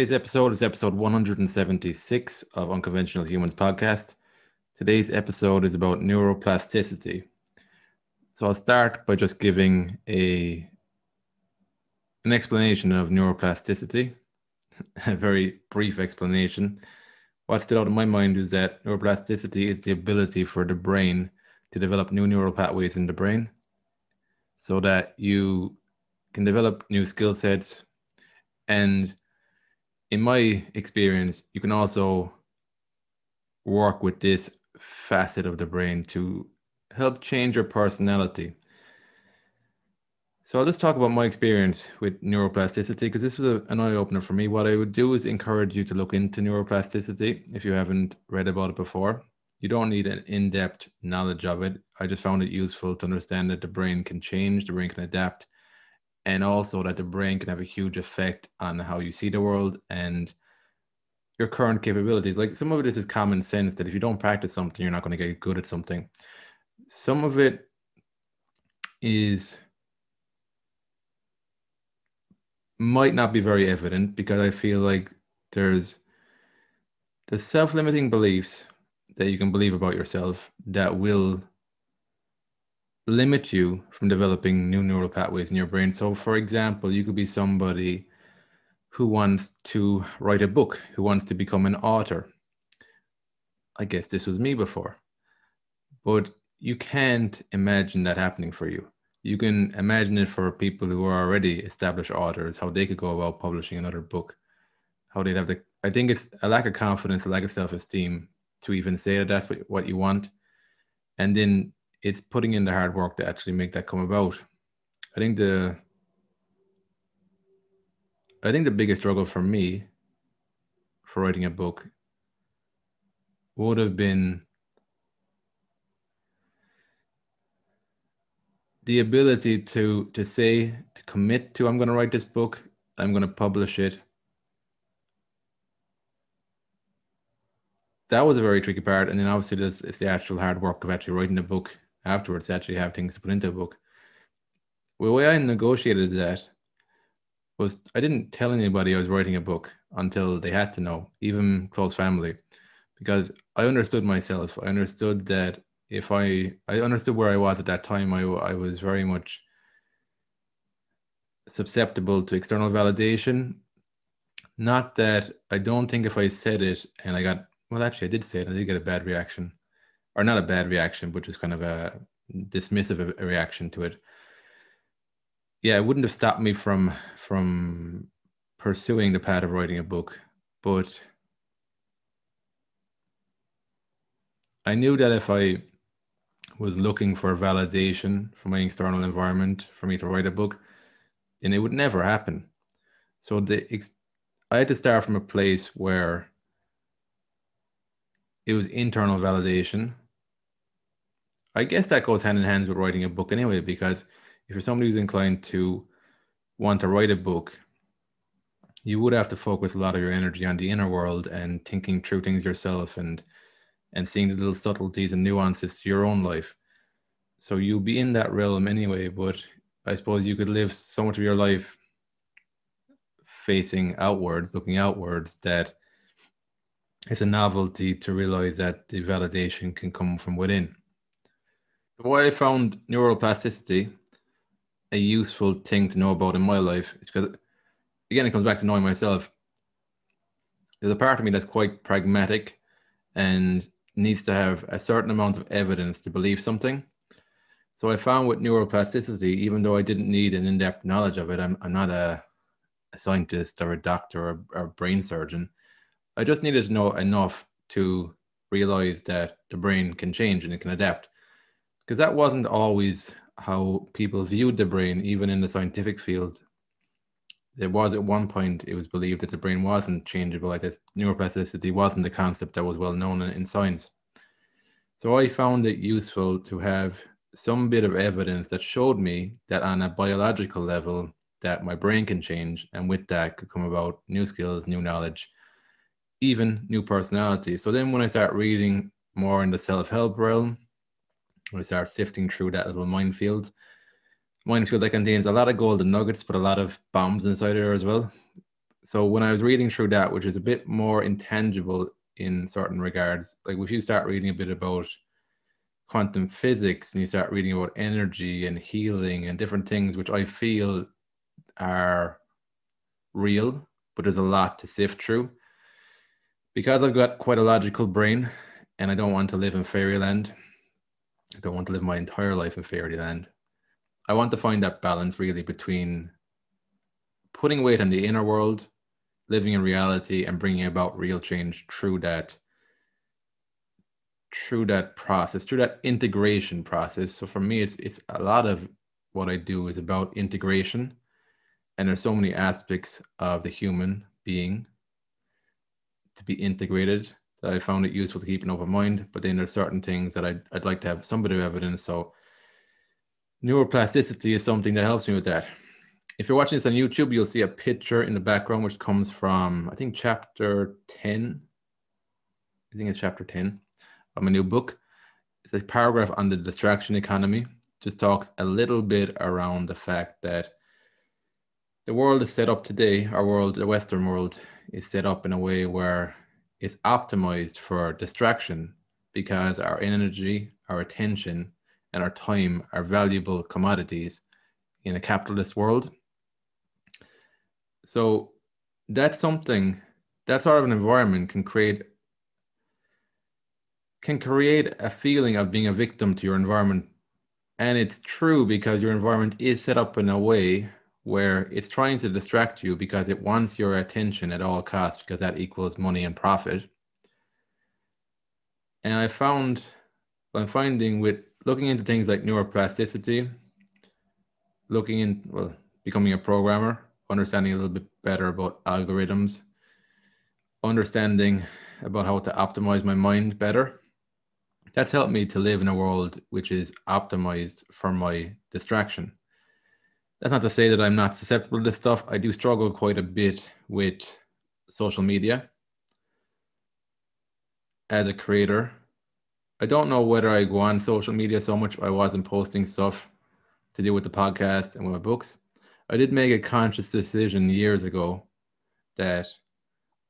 Today's episode is episode 176 of Unconventional Humans podcast. Today's episode is about neuroplasticity. So I'll start by just giving a an explanation of neuroplasticity, a very brief explanation. What stood out in my mind is that neuroplasticity is the ability for the brain to develop new neural pathways in the brain so that you can develop new skill sets and in my experience, you can also work with this facet of the brain to help change your personality. So I'll just talk about my experience with neuroplasticity because this was a, an eye opener for me. What I would do is encourage you to look into neuroplasticity if you haven't read about it before. You don't need an in depth knowledge of it. I just found it useful to understand that the brain can change, the brain can adapt, and also that the brain can have a huge effect on how you see the world and your current capabilities. Like some of it is common sense that if you don't practice something, you're not going to get good at something. Some of it is might not be very evident because I feel like there's the self-limiting beliefs that you can believe about yourself that will limit you from developing new neural pathways in your brain. So, for example, you could be somebody who wants to write a book, who wants to become an author. I guess this was me before. But you can't imagine that happening for you. You can imagine it for people who are already established authors, how they could go about publishing another book, how they'd have the. I think it's a lack of confidence, a lack of self esteem to even say that that's what, what you want. And then it's putting in the hard work to actually make that come about. I think the I think the biggest struggle for me for writing a book would have been the ability to to say to commit to I'm going to write this book, I'm going to publish it. That was a very tricky part, and then obviously there's it's the actual hard work of actually writing the book afterwards actually have things to put into a book. The way I negotiated that was I didn't tell anybody I was writing a book until they had to know, even close family, because I understood myself. I understood that if I I understood where I was at that time, I I was very much susceptible to external validation. Not that I don't think if I said it and I got well, actually I did say it, I did get a bad reaction or not a bad reaction, but just kind of a dismissive reaction to it. Yeah, it wouldn't have stopped me from from pursuing the path of writing a book, but I knew that if I was looking for validation from my external environment for me to write a book, then it would never happen. So the I had to start from a place where it was internal validation I guess that goes hand in hand with writing a book anyway, because if you're somebody who's inclined to want to write a book, you would have to focus a lot of your energy on the inner world and thinking through things yourself and and seeing the little subtleties and nuances to your own life. So you'll be in that realm anyway, but I suppose you could live so much of your life facing outwards, looking outwards, that it's a novelty to realize that the validation can come from within. Why I found neuroplasticity a useful thing to know about in my life is because, again, it comes back to knowing myself. There's a part of me that's quite pragmatic and needs to have a certain amount of evidence to believe something. So I found with neuroplasticity, even though I didn't need an in-depth knowledge of it, I'm, I'm not a, a scientist or a doctor or, or a brain surgeon. I just needed to know enough to realize that the brain can change and it can adapt because that wasn't always how people viewed the brain, even in the scientific field. There was at one point it was believed that the brain wasn't changeable, like that neuroplasticity wasn't the concept that was well known in science. So I found it useful to have some bit of evidence that showed me that on a biological level that my brain can change and with that could come about new skills new knowledge even new personality so then when i start reading more in the self-help realm we start sifting through that little minefield. Minefield that contains a lot of golden nuggets, but a lot of bombs inside of there as well. So when I was reading through that, which is a bit more intangible in certain regards, like if you start reading a bit about quantum physics and you start reading about energy and healing and different things, which I feel are real, but there's a lot to sift through. Because I've got quite a logical brain and I don't want to live in fairyland, I don't want to live my entire life in fairyland. I want to find that balance really between putting weight on the inner world, living in reality, and bringing about real change through that through that process, through that integration process. So for me, it's it's a lot of what I do is about integration, and there's so many aspects of the human being to be integrated I found it useful to keep an open mind. But then there's certain things that I'd, I'd like to have some bit of evidence. So neuroplasticity is something that helps me with that. If you're watching this on YouTube, you'll see a picture in the background, which comes from, I think, chapter 10. I think it's chapter 10 of my new book. It's a paragraph on the distraction economy. Just talks a little bit around the fact that the world is set up today, our world, the Western world, is set up in a way where it's optimized for distraction because our energy, our attention, and our time are valuable commodities in a capitalist world. So that's something that sort of an environment can create can create a feeling of being a victim to your environment. And it's true because your environment is set up in a way where it's trying to distract you because it wants your attention at all costs because that equals money and profit. And I found, I'm finding with looking into things like neuroplasticity, looking in, well, becoming a programmer, understanding a little bit better about algorithms, understanding about how to optimize my mind better. That's helped me to live in a world which is optimized for my distraction that's not to say that I'm not susceptible to this stuff. I do struggle quite a bit with social media as a creator. I don't know whether I go on social media so much. I wasn't posting stuff to do with the podcast and with my books. I did make a conscious decision years ago that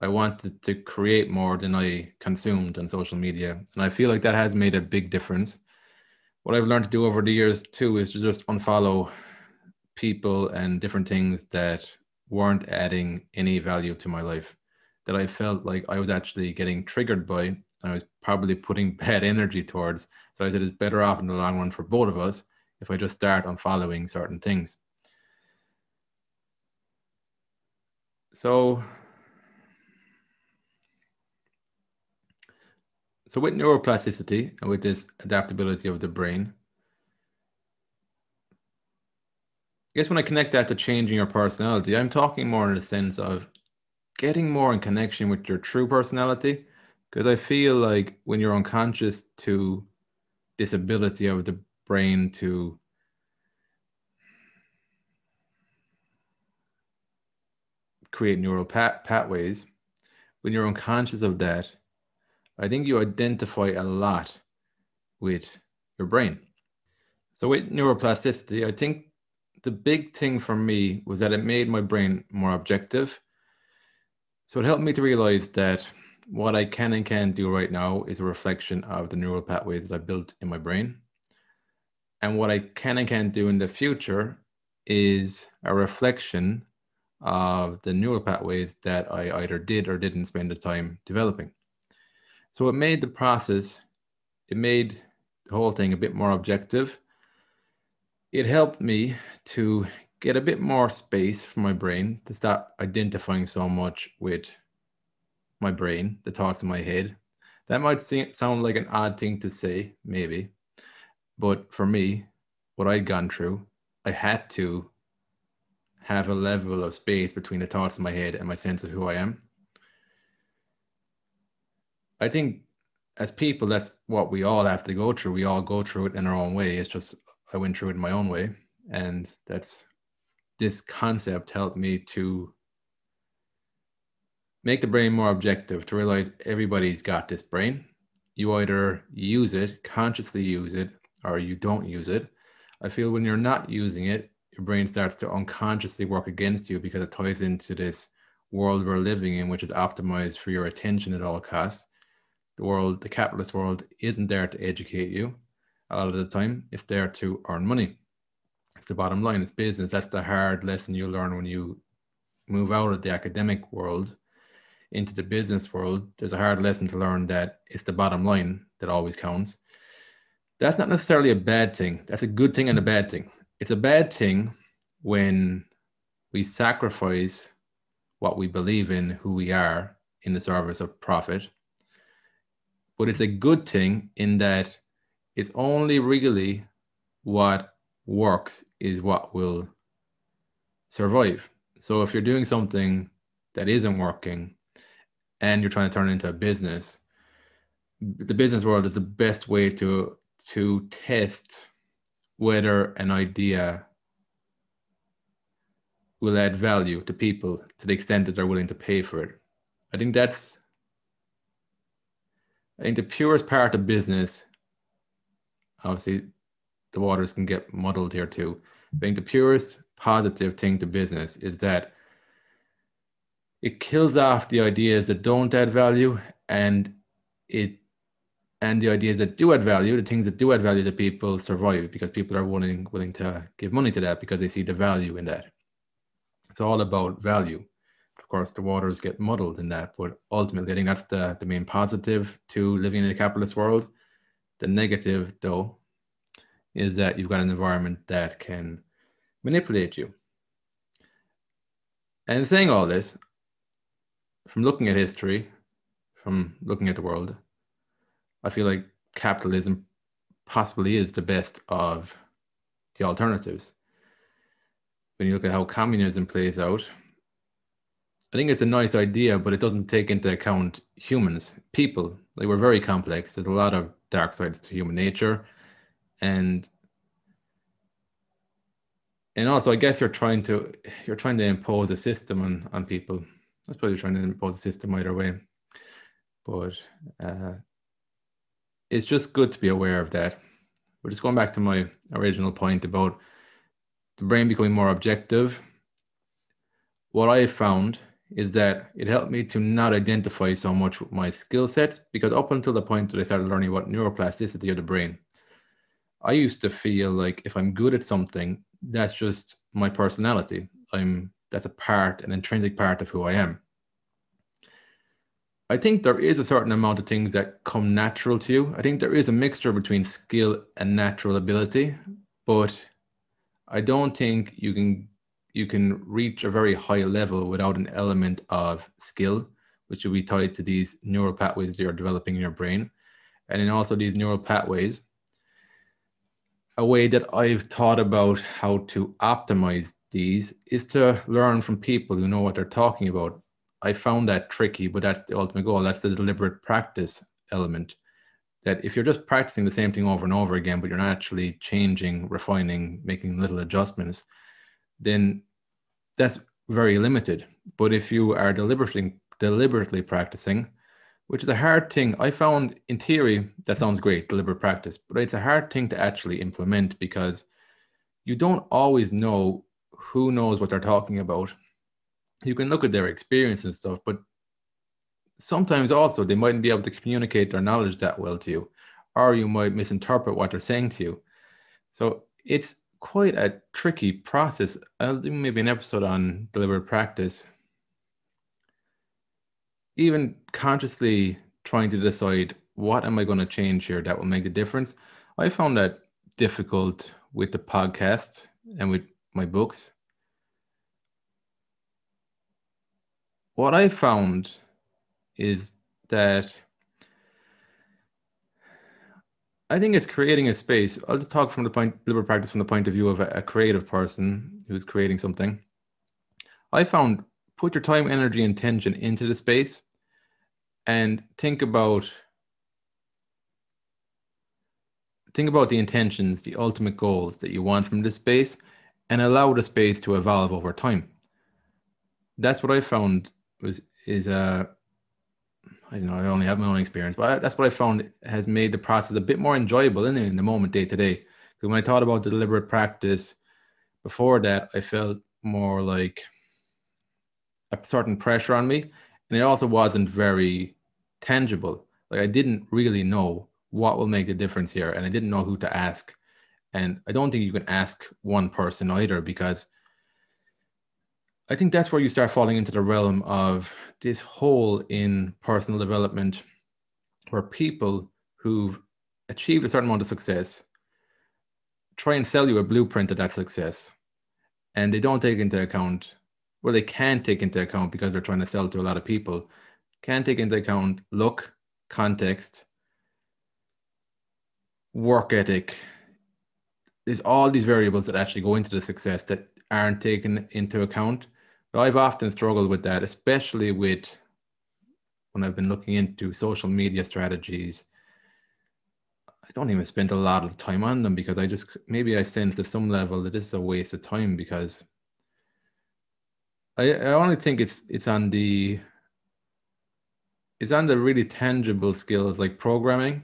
I wanted to create more than I consumed on social media. And I feel like that has made a big difference. What I've learned to do over the years too is to just unfollow people and different things that weren't adding any value to my life that I felt like I was actually getting triggered by. I was probably putting bad energy towards. So I said it's better off in the long run for both of us if I just start on following certain things. So, so with neuroplasticity and with this adaptability of the brain, I guess when I connect that to changing your personality, I'm talking more in the sense of getting more in connection with your true personality. Because I feel like when you're unconscious to this ability of the brain to create neural pat- pathways, when you're unconscious of that, I think you identify a lot with your brain. So with neuroplasticity, I think the big thing for me was that it made my brain more objective. So it helped me to realize that what I can and can't do right now is a reflection of the neural pathways that I built in my brain. And what I can and can't do in the future is a reflection of the neural pathways that I either did or didn't spend the time developing. So it made the process, it made the whole thing a bit more objective it helped me to get a bit more space for my brain to stop identifying so much with my brain, the thoughts in my head. That might seem, sound like an odd thing to say, maybe. But for me, what I'd gone through, I had to have a level of space between the thoughts in my head and my sense of who I am. I think as people, that's what we all have to go through. We all go through it in our own way. It's just I went through it in my own way. And that's this concept helped me to make the brain more objective, to realize everybody's got this brain. You either use it, consciously use it, or you don't use it. I feel when you're not using it, your brain starts to unconsciously work against you because it ties into this world we're living in, which is optimized for your attention at all costs. The world, the capitalist world, isn't there to educate you a lot of the time. It's there to earn money. It's the bottom line. It's business. That's the hard lesson you learn when you move out of the academic world into the business world. There's a hard lesson to learn that it's the bottom line that always counts. That's not necessarily a bad thing. That's a good thing and a bad thing. It's a bad thing when we sacrifice what we believe in, who we are, in the service of profit. But it's a good thing in that it's only really what works is what will survive. So if you're doing something that isn't working and you're trying to turn it into a business, the business world is the best way to to test whether an idea will add value to people to the extent that they're willing to pay for it. I think that's I think the purest part of business, obviously the waters can get muddled here too. I think the purest positive thing to business is that it kills off the ideas that don't add value and it and the ideas that do add value, the things that do add value to people survive because people are willing willing to give money to that because they see the value in that. It's all about value. Of course, the waters get muddled in that, but ultimately, I think that's the, the main positive to living in a capitalist world. The negative, though, is that you've got an environment that can manipulate you. And saying all this, from looking at history, from looking at the world, I feel like capitalism possibly is the best of the alternatives when you look at how communism plays out, I think it's a nice idea, but it doesn't take into account humans, people. Like we're very complex. There's a lot of dark sides to human nature, and and also I guess you're trying to you're trying to impose a system on on people. I suppose you're trying to impose a system either way, but uh, it's just good to be aware of that. But just going back to my original point about the brain becoming more objective, what I found is that it helped me to not identify so much with my skill sets because up until the point that I started learning about neuroplasticity of the brain, I used to feel like if I'm good at something, that's just my personality. I'm that's a part, an intrinsic part of who I am. I think there is a certain amount of things that come natural to you. I think there is a mixture between skill and natural ability, but I don't think you can you can reach a very high level without an element of skill, which will be tied to these neural pathways that you're developing in your brain. And then also these neural pathways, a way that I've thought about how to optimize these is to learn from people who know what they're talking about. I found that tricky, but that's the ultimate goal. That's the deliberate practice element that if you're just practicing the same thing over and over again, but you're not actually changing, refining, making little adjustments, then that's very limited. But if you are deliberately deliberately practicing, which is a hard thing, I found in theory that sounds great, deliberate practice, but it's a hard thing to actually implement because you don't always know who knows what they're talking about. You can look at their experience and stuff, but sometimes also they mightn't be able to communicate their knowledge that well to you, or you might misinterpret what they're saying to you. So it's quite a tricky process. Uh, Do maybe an episode on deliberate practice. Even consciously trying to decide what am I going to change here that will make a difference. I found that difficult with the podcast and with my books. What I found is that I think it's creating a space. I'll just talk from the point, deliberate practice from the point of view of a, a creative person who's creating something. I found put your time, energy, and tension into the space and think about think about the intentions, the ultimate goals that you want from this space, and allow the space to evolve over time. That's what I found was is a I know I only have my own experience, but that's what I found has made the process a bit more enjoyable in, in the moment, day to day. Because when I thought about the deliberate practice before that, I felt more like a certain pressure on me, and it also wasn't very tangible. Like I didn't really know what will make a difference here, and I didn't know who to ask. And I don't think you can ask one person either because I think that's where you start falling into the realm of this hole in personal development where people who've achieved a certain amount of success try and sell you a blueprint of that success. And they don't take into account, well, they can take into account because they're trying to sell to a lot of people, can take into account look, context, work ethic. There's all these variables that actually go into the success that aren't taken into account. I've often struggled with that, especially with when I've been looking into social media strategies. I don't even spend a lot of time on them because I just maybe I sense at some level that this is a waste of time because I, I only think it's it's on the it's on the really tangible skills like programming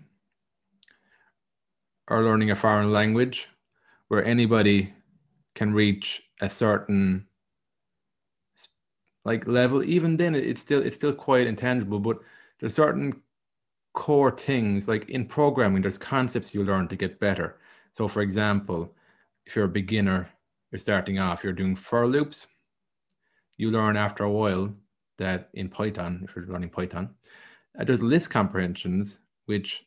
or learning a foreign language where anybody can reach a certain like level even then it's still it's still quite intangible but there's certain core things like in programming there's concepts you learn to get better. So for example if you're a beginner you're starting off you're doing for loops you learn after a while that in python if you're learning python uh, there's list comprehensions which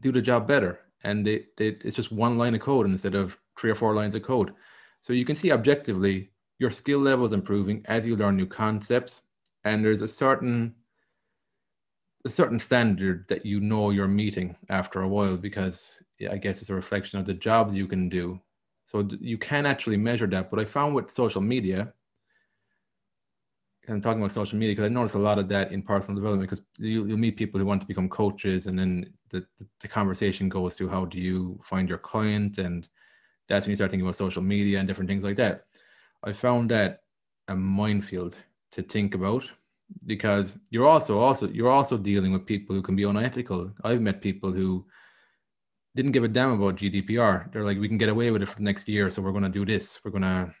do the job better and they, they, it's just one line of code instead of three or four lines of code. So you can see objectively your skill level is improving as you learn new concepts and there's a certain a certain standard that you know you're meeting after a while because i guess it's a reflection of the jobs you can do so you can actually measure that but i found with social media I'm talking about social media because I notice a lot of that in personal development because you, will meet people who want to become coaches and then the, the, the, conversation goes to how do you find your client and that's when you start thinking about social media and different things like that. I found that a minefield to think about because you're also also you're also dealing with people who can be unethical. I've met people who didn't give a damn about GDPR. They're like, we can get away with it for next year, so we're going to do this. We're going to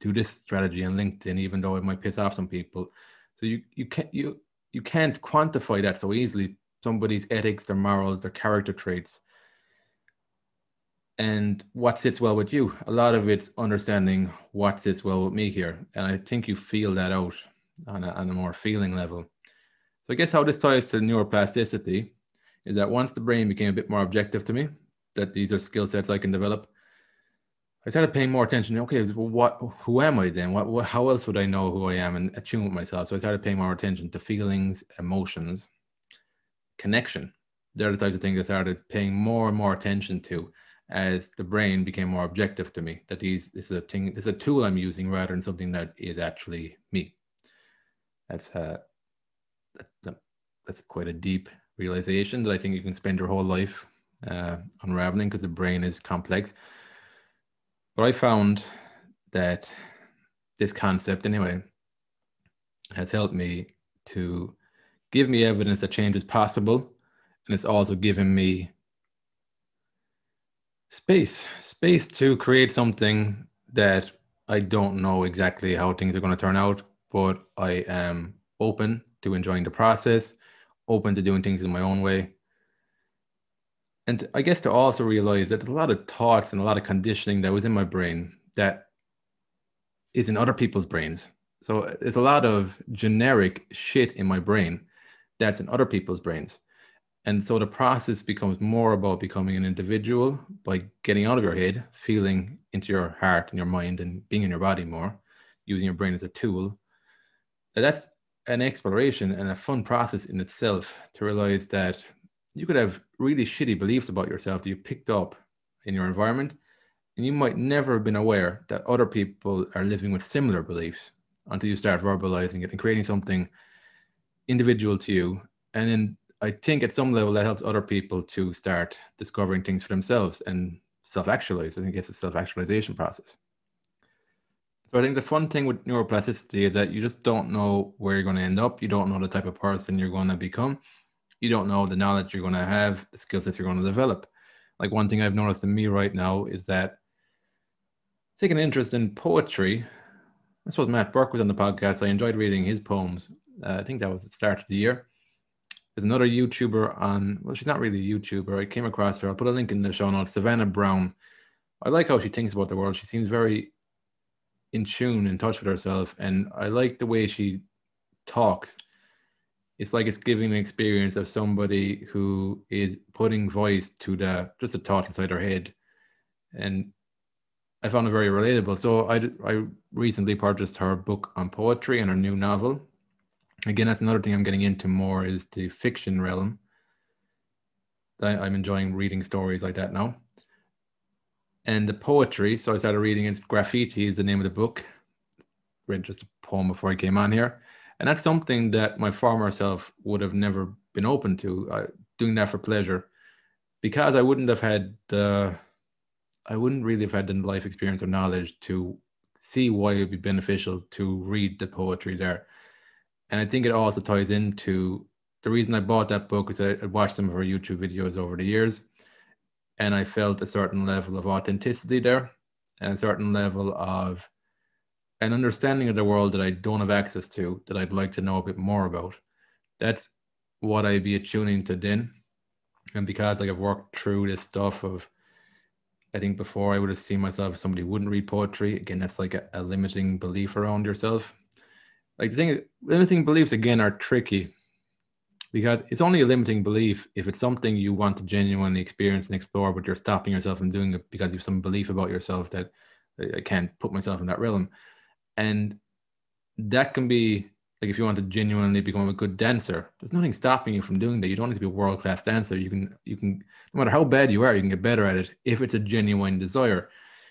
do this strategy on LinkedIn, even though it might piss off some people. So you you can't you you can't quantify that so easily. Somebody's ethics, their morals, their character traits and what sits well with you. A lot of it's understanding what sits well with me here. And I think you feel that out on a, on a more feeling level. So I guess how this ties to neuroplasticity is that once the brain became a bit more objective to me, that these are skill sets I can develop, I started paying more attention. Okay, well, what, who am I then? What, what, how else would I know who I am and attune with myself? So I started paying more attention to feelings, emotions, connection. They're the types of things I started paying more and more attention to as the brain became more objective to me that these this is a thing this is a tool i'm using rather than something that is actually me. That's uh that, that's quite a deep realization that i think you can spend your whole life uh, unraveling because the brain is complex. But i found that this concept anyway has helped me to give me evidence that change is possible and it's also given me space. Space to create something that i don't know exactly how things are going to turn out but i am open to enjoying the process open to doing things in my own way. And i guess to also realize that there's a lot of thoughts and a lot of conditioning that was in my brain that is in other people's brains. So uh, there's a lot of generic shit in my brain that's in other people's brains and so the process becomes more about becoming an individual by getting out of your head, feeling into your heart and your mind, and being in your body more, using your brain as a tool. That's an exploration and a fun process in itself to realize that you could have really shitty beliefs about yourself that you picked up in your environment, and you might never have been aware that other people are living with similar beliefs until you start verbalizing it and creating something individual to you. And then I think at some level that helps other people to start discovering things for themselves and self-actualize. I think it's a self-actualization process. So I think the fun thing with neuroplasticity is that you just don't know where you're going to end up. You don't know the type of person you're going to become. You don't know the knowledge you're going to have, the skill sets you're going to develop. Like one thing I've noticed in me right now is that taking an interest in poetry, I suppose Matt Burke was on the podcast. I enjoyed reading his poems. Uh, I think that was at the start of the year. There's another YouTuber on, well, she's not really a YouTuber. I came across her. I'll put a link in the show notes. Savannah Brown. I like how she thinks about the world. She seems very in tune, in touch with herself. And I like the way she talks. It's like it's giving an experience of somebody who is putting voice to the just the thoughts inside her head. And I found it very relatable. So I, I recently purchased her book on poetry and her new novel. Again, that's another thing I'm getting into more is the fiction realm. I'm enjoying reading stories like that now. And the poetry, so I started reading it. Graffiti is the name of the book. Read just a poem before I came on here. And that's something that my former self would have never been open to, uh, doing that for pleasure. Because I wouldn't have had the I wouldn't really have had the life experience or knowledge to see why it would be beneficial to read the poetry there. And I think it also ties into the reason I bought that book is I, I watched some of her YouTube videos over the years, and I felt a certain level of authenticity there, and a certain level of an understanding of the world that I don't have access to that I'd like to know a bit more about. That's what I'd be attuning to then. And because like I've worked through this stuff of I think before I would have seen myself as somebody who wouldn't read poetry. Again, that's like a, a limiting belief around yourself. Like the thing, limiting beliefs again are tricky. Because it's only a limiting belief if it's something you want to genuinely experience and explore, but you're stopping yourself from doing it because you have some belief about yourself that uh, I can't put myself in that realm. And that can be like if you want to genuinely become a good dancer there's nothing stopping you from doing that. You don't need to be a world class dancer. You can you can no matter how bad you are you can get better at it if it's a genuine desire.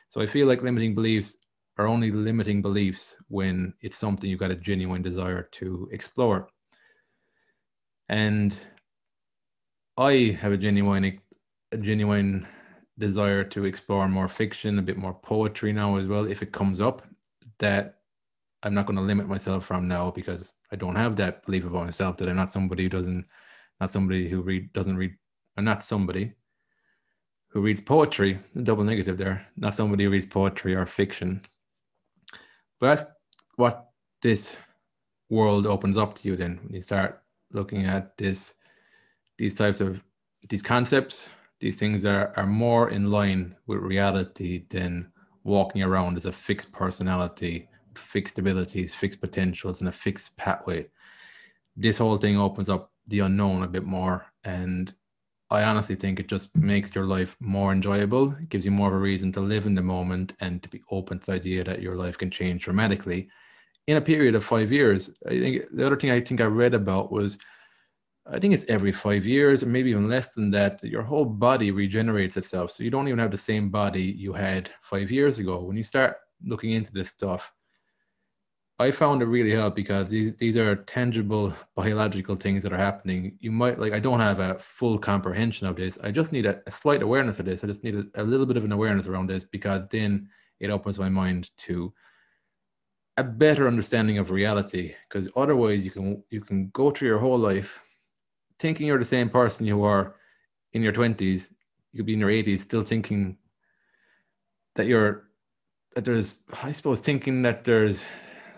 So i feel like limiting beliefs are only limiting beliefs when it's something you've got a genuine desire to explore and i have a genuine a genuine desire to explore more fiction a bit more poetry now as well if it comes up that I'm not going to limit myself from now because I don't have that belief about myself that I'm not somebody who doesn't, not somebody who read doesn't read. I'm not somebody who reads poetry. Double negative there. Not somebody who reads poetry or fiction. But that's what this world opens up to you. Then when you start looking at this, these types of these concepts, these things are, are more in line with reality than walking around as a fixed personality fixed abilities, fixed potentials, and a fixed pathway. This whole thing opens up the unknown a bit more. And I honestly think it just makes your life more enjoyable. It gives you more of a reason to live in the moment and to be open to the idea that your life can change dramatically in a period of five years. I think the other thing I think I read about was I think it's every five years or maybe even less than that, that your whole body regenerates itself. So you don't even have the same body you had five years ago. When you start looking into this stuff, I found it really helped because these these are tangible biological things that are happening. You might like I don't have a full comprehension of this. I just need a, a slight awareness of this. I just need a, a, little bit of an awareness around this because then it opens my mind to a better understanding of reality. Because otherwise you can you can go through your whole life thinking you're the same person you are in your twenties. You could be in your eighties still thinking that you're that there's I suppose thinking that there's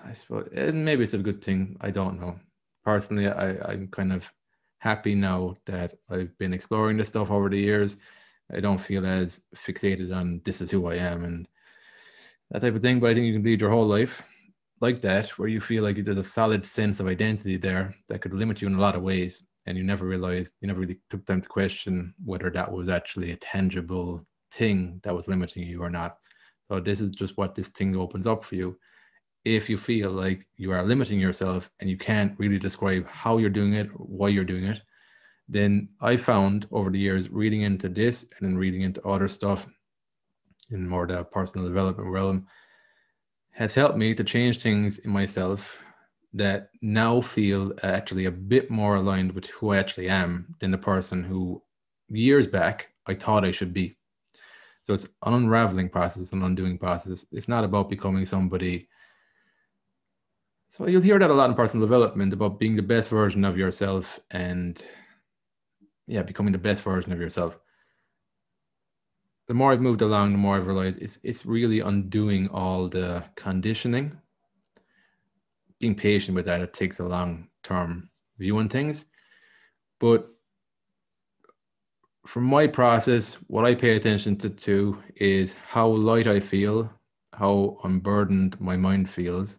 I suppose and maybe it's a good thing. I don't know. Personally, I, I'm kind of happy now that I've been exploring this stuff over the years. I don't feel as fixated on this is who I am and that type of thing. But I think you can lead your whole life like that, where you feel like there's a solid sense of identity there that could limit you in a lot of ways. And you never realized, you never really took time to question whether that was actually a tangible thing that was limiting you or not. So this is just what this thing opens up for you if you feel like you are limiting yourself and you can't really describe how you're doing it why you're doing it, then I found over the years reading into this and then reading into other stuff in more the personal development realm has helped me to change things in myself that now feel actually a bit more aligned with who I actually am than the person who years back I thought I should be. So it's an unraveling process, an undoing process. It's not about becoming somebody so you'll hear that a lot in personal development about being the best version of yourself and yeah, becoming the best version of yourself. The more I've moved along, the more I've realized it's it's really undoing all the conditioning being patient with that, it takes a long term view on things. But from my process, what I pay attention to, to is how light I feel, how unburdened my mind feels.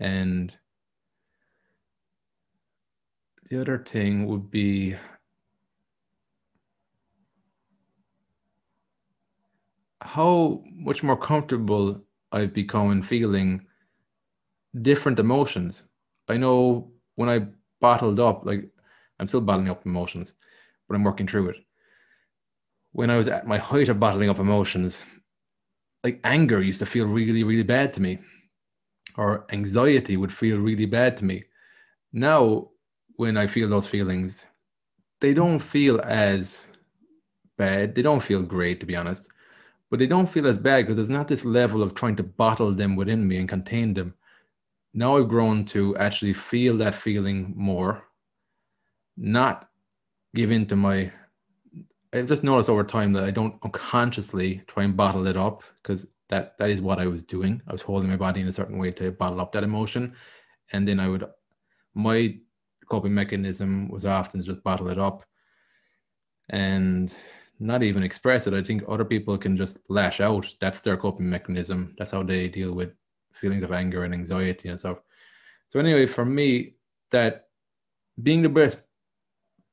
And the other thing would be how much more comfortable I've become in feeling different emotions. I know when I bottled up, like I'm still bottling up emotions, but I'm working through it. When I was at my height of bottling up emotions, like anger used to feel really, really bad to me, or anxiety would feel really bad to me. Now, when I feel those feelings, they don't feel as bad. They don't feel great, to be honest, but they don't feel as bad because there's not this level of trying to bottle them within me and contain them now I've grown to actually feel that feeling more, not give in to my. I've just noticed over time that I don't unconsciously try and bottle it up because that that is what I was doing. I was holding my body in a certain way to bottle up that emotion, and then I would. My coping mechanism was often just bottle it up, and not even express it. I think other people can just lash out. That's their coping mechanism. That's how they deal with feelings of anger and anxiety and stuff. So anyway, for me, that being the best,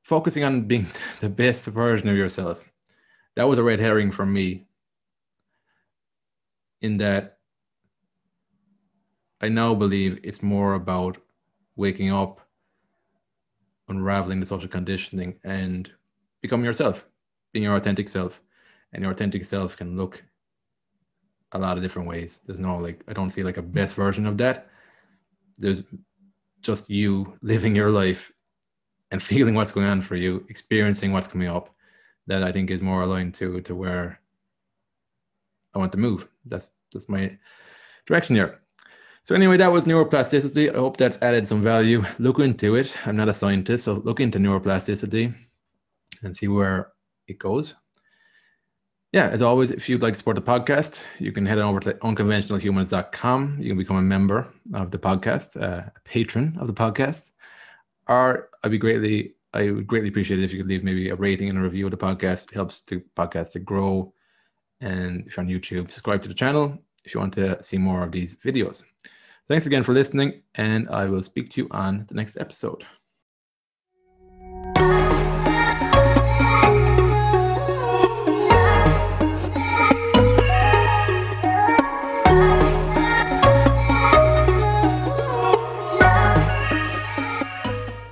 focusing on being the best version of yourself, that was a red herring for me. In that, I now believe it's more about waking up, unraveling the social conditioning, and becoming yourself, being your authentic self. And your authentic self can look a lot of different ways. There's no like I don't see like a best version of that. There's just you living your life and feeling what's going on for you, experiencing what's coming up. That I think is more aligned to to where I want to move. That's that's my direction here. So anyway, that was neuroplasticity. I hope that's added some value. Look into it. I'm not a scientist, so look into neuroplasticity and see where it goes yeah, as always, if you'd like to support the podcast, you can head on over to unconventionalhumans.com. You can become a member of the podcast, uh, a patron of the podcast. Or I'd be greatly, I would greatly appreciate it if you could leave maybe a rating and a review of the podcast. It helps the podcast to grow. And if you're on YouTube, subscribe to the channel if you want to see more of these videos. Thanks again for listening, and I will speak to you on the next episode.